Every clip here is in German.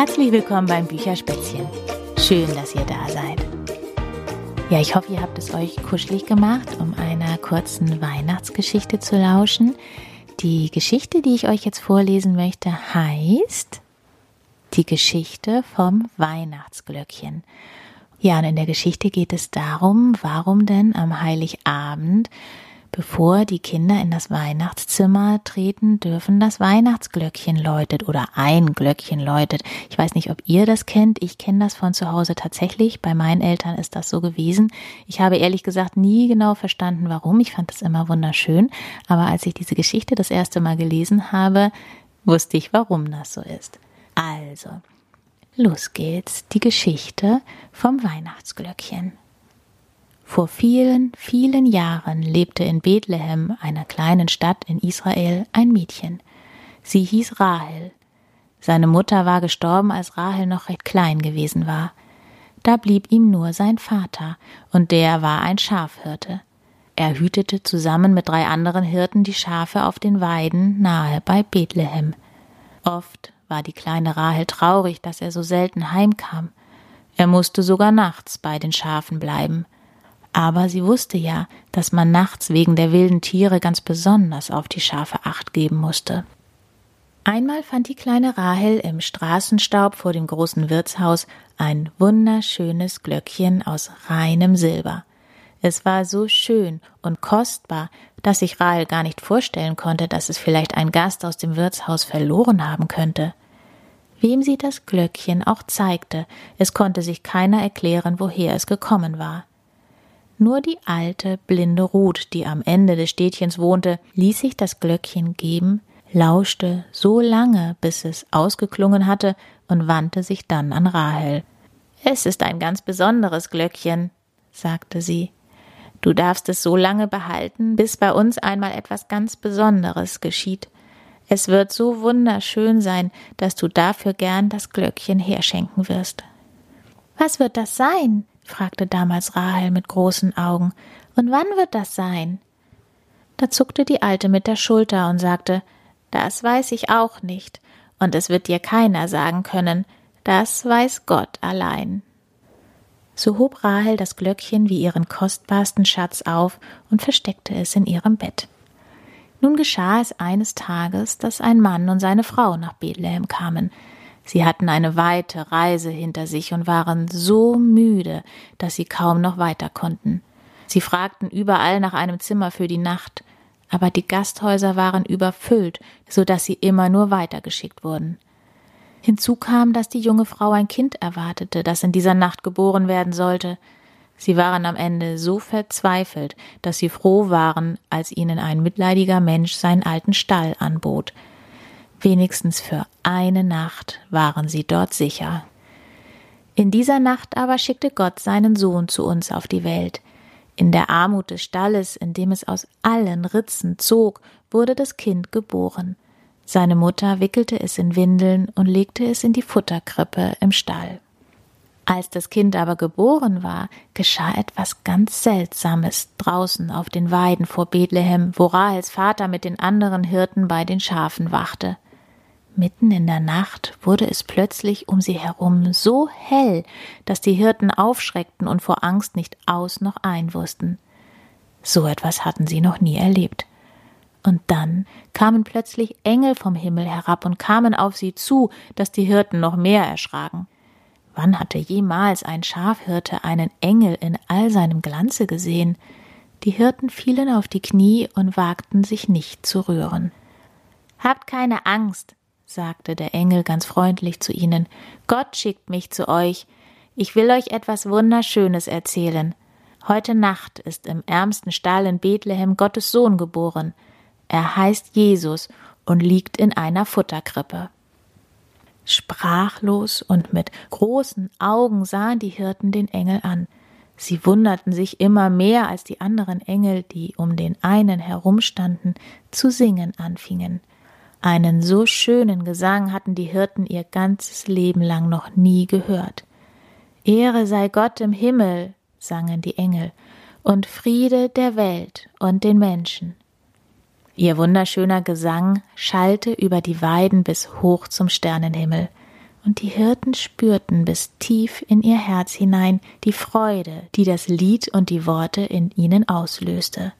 Herzlich willkommen beim Bücherspätzchen. Schön, dass ihr da seid. Ja, ich hoffe, ihr habt es euch kuschelig gemacht, um einer kurzen Weihnachtsgeschichte zu lauschen. Die Geschichte, die ich euch jetzt vorlesen möchte, heißt Die Geschichte vom Weihnachtsglöckchen. Ja, und in der Geschichte geht es darum, warum denn am Heiligabend Bevor die Kinder in das Weihnachtszimmer treten, dürfen das Weihnachtsglöckchen läutet oder ein Glöckchen läutet. Ich weiß nicht, ob ihr das kennt. Ich kenne das von zu Hause tatsächlich. Bei meinen Eltern ist das so gewesen. Ich habe ehrlich gesagt nie genau verstanden, warum. Ich fand das immer wunderschön. Aber als ich diese Geschichte das erste Mal gelesen habe, wusste ich, warum das so ist. Also, los geht's. Die Geschichte vom Weihnachtsglöckchen. Vor vielen, vielen Jahren lebte in Bethlehem, einer kleinen Stadt in Israel, ein Mädchen. Sie hieß Rahel. Seine Mutter war gestorben, als Rahel noch recht klein gewesen war. Da blieb ihm nur sein Vater, und der war ein Schafhirte. Er hütete zusammen mit drei anderen Hirten die Schafe auf den Weiden nahe bei Bethlehem. Oft war die kleine Rahel traurig, dass er so selten heimkam. Er musste sogar nachts bei den Schafen bleiben. Aber sie wusste ja, dass man nachts wegen der wilden Tiere ganz besonders auf die Schafe acht geben musste. Einmal fand die kleine Rahel im Straßenstaub vor dem großen Wirtshaus ein wunderschönes Glöckchen aus reinem Silber. Es war so schön und kostbar, dass sich Rahel gar nicht vorstellen konnte, dass es vielleicht ein Gast aus dem Wirtshaus verloren haben könnte. Wem sie das Glöckchen auch zeigte, es konnte sich keiner erklären, woher es gekommen war. Nur die alte, blinde Ruth, die am Ende des Städtchens wohnte, ließ sich das Glöckchen geben, lauschte so lange, bis es ausgeklungen hatte und wandte sich dann an Rahel. Es ist ein ganz besonderes Glöckchen, sagte sie. Du darfst es so lange behalten, bis bei uns einmal etwas ganz Besonderes geschieht. Es wird so wunderschön sein, dass du dafür gern das Glöckchen herschenken wirst. Was wird das sein? Fragte damals Rahel mit großen Augen. Und wann wird das sein? Da zuckte die Alte mit der Schulter und sagte Das weiß ich auch nicht, und es wird dir keiner sagen können, das weiß Gott allein. So hob Rahel das Glöckchen wie ihren kostbarsten Schatz auf und versteckte es in ihrem Bett. Nun geschah es eines Tages, dass ein Mann und seine Frau nach Bethlehem kamen. Sie hatten eine weite Reise hinter sich und waren so müde, dass sie kaum noch weiter konnten. Sie fragten überall nach einem Zimmer für die Nacht, aber die Gasthäuser waren überfüllt, so dass sie immer nur weitergeschickt wurden. Hinzu kam, dass die junge Frau ein Kind erwartete, das in dieser Nacht geboren werden sollte. Sie waren am Ende so verzweifelt, dass sie froh waren, als ihnen ein mitleidiger Mensch seinen alten Stall anbot, Wenigstens für eine Nacht waren sie dort sicher. In dieser Nacht aber schickte Gott seinen Sohn zu uns auf die Welt. In der Armut des Stalles, in dem es aus allen Ritzen zog, wurde das Kind geboren. Seine Mutter wickelte es in Windeln und legte es in die Futterkrippe im Stall. Als das Kind aber geboren war, geschah etwas ganz Seltsames draußen auf den Weiden vor Bethlehem, wo Rahels Vater mit den anderen Hirten bei den Schafen wachte. Mitten in der Nacht wurde es plötzlich um sie herum so hell, dass die Hirten aufschreckten und vor Angst nicht aus noch ein wussten. So etwas hatten sie noch nie erlebt. Und dann kamen plötzlich Engel vom Himmel herab und kamen auf sie zu, dass die Hirten noch mehr erschraken. Wann hatte jemals ein Schafhirte einen Engel in all seinem Glanze gesehen? Die Hirten fielen auf die Knie und wagten sich nicht zu rühren. Habt keine Angst, sagte der Engel ganz freundlich zu ihnen, Gott schickt mich zu euch. Ich will euch etwas Wunderschönes erzählen. Heute Nacht ist im ärmsten Stall in Bethlehem Gottes Sohn geboren. Er heißt Jesus und liegt in einer Futterkrippe. Sprachlos und mit großen Augen sahen die Hirten den Engel an. Sie wunderten sich immer mehr, als die anderen Engel, die um den einen herumstanden, zu singen anfingen. Einen so schönen Gesang hatten die Hirten ihr ganzes Leben lang noch nie gehört. Ehre sei Gott im Himmel, sangen die Engel, und Friede der Welt und den Menschen. Ihr wunderschöner Gesang schallte über die Weiden bis hoch zum Sternenhimmel, und die Hirten spürten bis tief in ihr Herz hinein die Freude, die das Lied und die Worte in ihnen auslöste.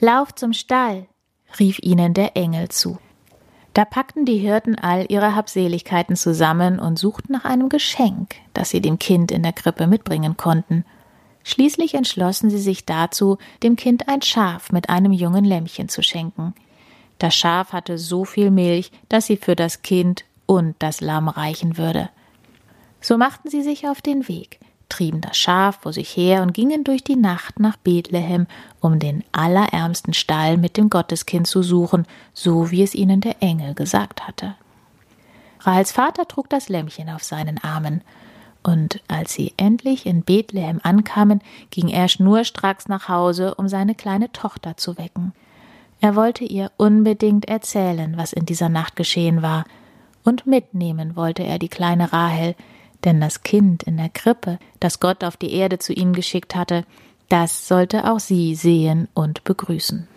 Lauf zum Stall, rief ihnen der Engel zu. Da packten die Hirten all ihre Habseligkeiten zusammen und suchten nach einem Geschenk, das sie dem Kind in der Krippe mitbringen konnten. Schließlich entschlossen sie sich dazu, dem Kind ein Schaf mit einem jungen Lämmchen zu schenken. Das Schaf hatte so viel Milch, dass sie für das Kind und das Lamm reichen würde. So machten sie sich auf den Weg, trieben das Schaf vor sich her und gingen durch die Nacht nach Bethlehem, um den allerärmsten Stall mit dem Gotteskind zu suchen, so wie es ihnen der Engel gesagt hatte. Rahels Vater trug das Lämmchen auf seinen Armen, und als sie endlich in Bethlehem ankamen, ging er schnurstracks nach Hause, um seine kleine Tochter zu wecken. Er wollte ihr unbedingt erzählen, was in dieser Nacht geschehen war, und mitnehmen wollte er die kleine Rahel, denn das Kind in der Krippe, das Gott auf die Erde zu ihm geschickt hatte, das sollte auch sie sehen und begrüßen.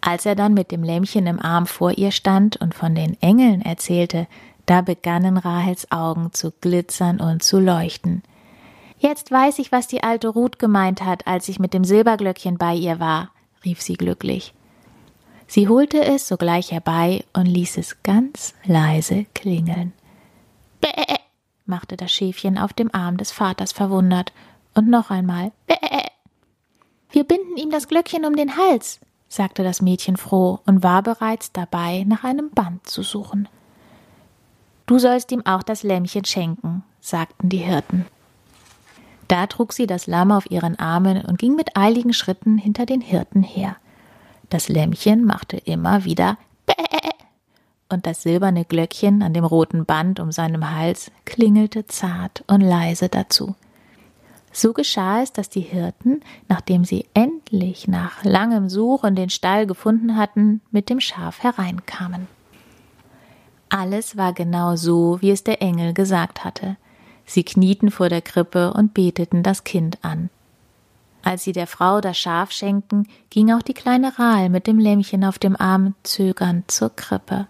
Als er dann mit dem Lämmchen im Arm vor ihr stand und von den Engeln erzählte, da begannen Rahels Augen zu glitzern und zu leuchten. Jetzt weiß ich, was die alte Ruth gemeint hat, als ich mit dem Silberglöckchen bei ihr war, rief sie glücklich. Sie holte es sogleich herbei und ließ es ganz leise klingeln. Bäh, machte das Schäfchen auf dem Arm des Vaters verwundert, und noch einmal Bäh. Wir binden ihm das Glöckchen um den Hals, sagte das Mädchen froh und war bereits dabei, nach einem Band zu suchen. Du sollst ihm auch das Lämmchen schenken, sagten die Hirten. Da trug sie das Lamm auf ihren Armen und ging mit eiligen Schritten hinter den Hirten her. Das Lämmchen machte immer wieder und das silberne Glöckchen an dem roten Band um seinem Hals klingelte zart und leise dazu. So geschah es, dass die Hirten, nachdem sie endlich nach langem Suchen den Stall gefunden hatten, mit dem Schaf hereinkamen. Alles war genau so, wie es der Engel gesagt hatte. Sie knieten vor der Krippe und beteten das Kind an. Als sie der Frau das Schaf schenkten, ging auch die kleine Rahl mit dem Lämmchen auf dem Arm zögernd zur Krippe.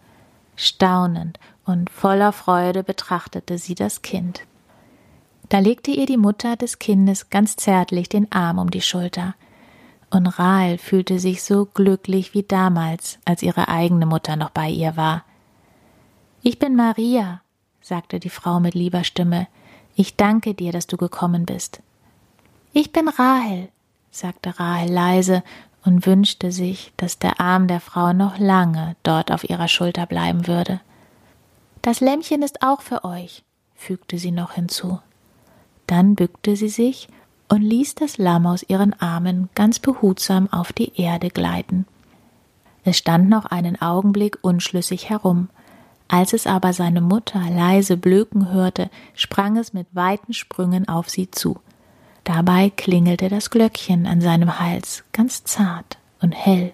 Staunend und voller Freude betrachtete sie das Kind. Da legte ihr die Mutter des Kindes ganz zärtlich den Arm um die Schulter. Und Rahl fühlte sich so glücklich wie damals, als ihre eigene Mutter noch bei ihr war. Ich bin Maria, sagte die Frau mit lieber Stimme. Ich danke dir, dass du gekommen bist. Ich bin Rahel, sagte Rahel leise und wünschte sich, dass der Arm der Frau noch lange dort auf ihrer Schulter bleiben würde. Das Lämmchen ist auch für euch, fügte sie noch hinzu. Dann bückte sie sich und ließ das Lamm aus ihren Armen ganz behutsam auf die Erde gleiten. Es stand noch einen Augenblick unschlüssig herum, als es aber seine Mutter leise blöken hörte, sprang es mit weiten Sprüngen auf sie zu. Dabei klingelte das Glöckchen an seinem Hals ganz zart und hell.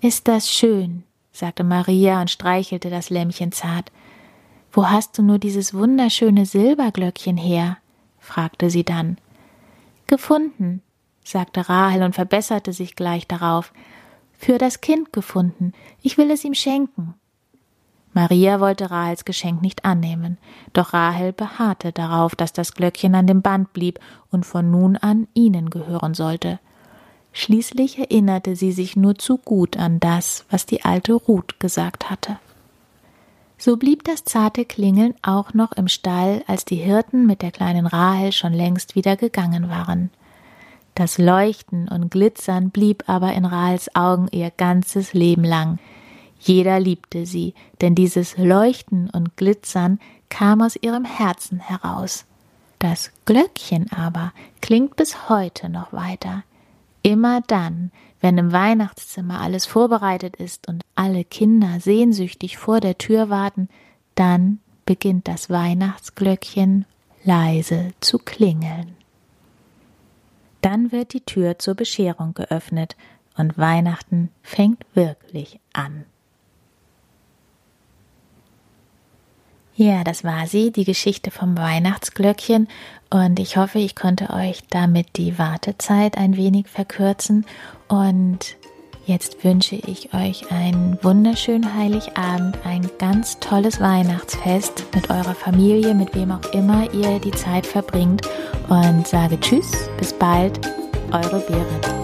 Ist das schön, sagte Maria und streichelte das Lämmchen zart. Wo hast du nur dieses wunderschöne Silberglöckchen her? fragte sie dann. Gefunden, sagte Rahel und verbesserte sich gleich darauf. Für das Kind gefunden. Ich will es ihm schenken. Maria wollte Rahels Geschenk nicht annehmen, doch Rahel beharrte darauf, dass das Glöckchen an dem Band blieb und von nun an ihnen gehören sollte. Schließlich erinnerte sie sich nur zu gut an das, was die alte Ruth gesagt hatte. So blieb das zarte Klingeln auch noch im Stall, als die Hirten mit der kleinen Rahel schon längst wieder gegangen waren. Das Leuchten und Glitzern blieb aber in Rahels Augen ihr ganzes Leben lang, jeder liebte sie, denn dieses Leuchten und Glitzern kam aus ihrem Herzen heraus. Das Glöckchen aber klingt bis heute noch weiter. Immer dann, wenn im Weihnachtszimmer alles vorbereitet ist und alle Kinder sehnsüchtig vor der Tür warten, dann beginnt das Weihnachtsglöckchen leise zu klingeln. Dann wird die Tür zur Bescherung geöffnet und Weihnachten fängt wirklich an. Ja, das war sie, die Geschichte vom Weihnachtsglöckchen. Und ich hoffe, ich konnte euch damit die Wartezeit ein wenig verkürzen. Und Jetzt wünsche ich euch einen wunderschönen Heiligabend, ein ganz tolles Weihnachtsfest mit eurer Familie, mit wem auch immer ihr die Zeit verbringt und sage Tschüss, bis bald, eure Berit.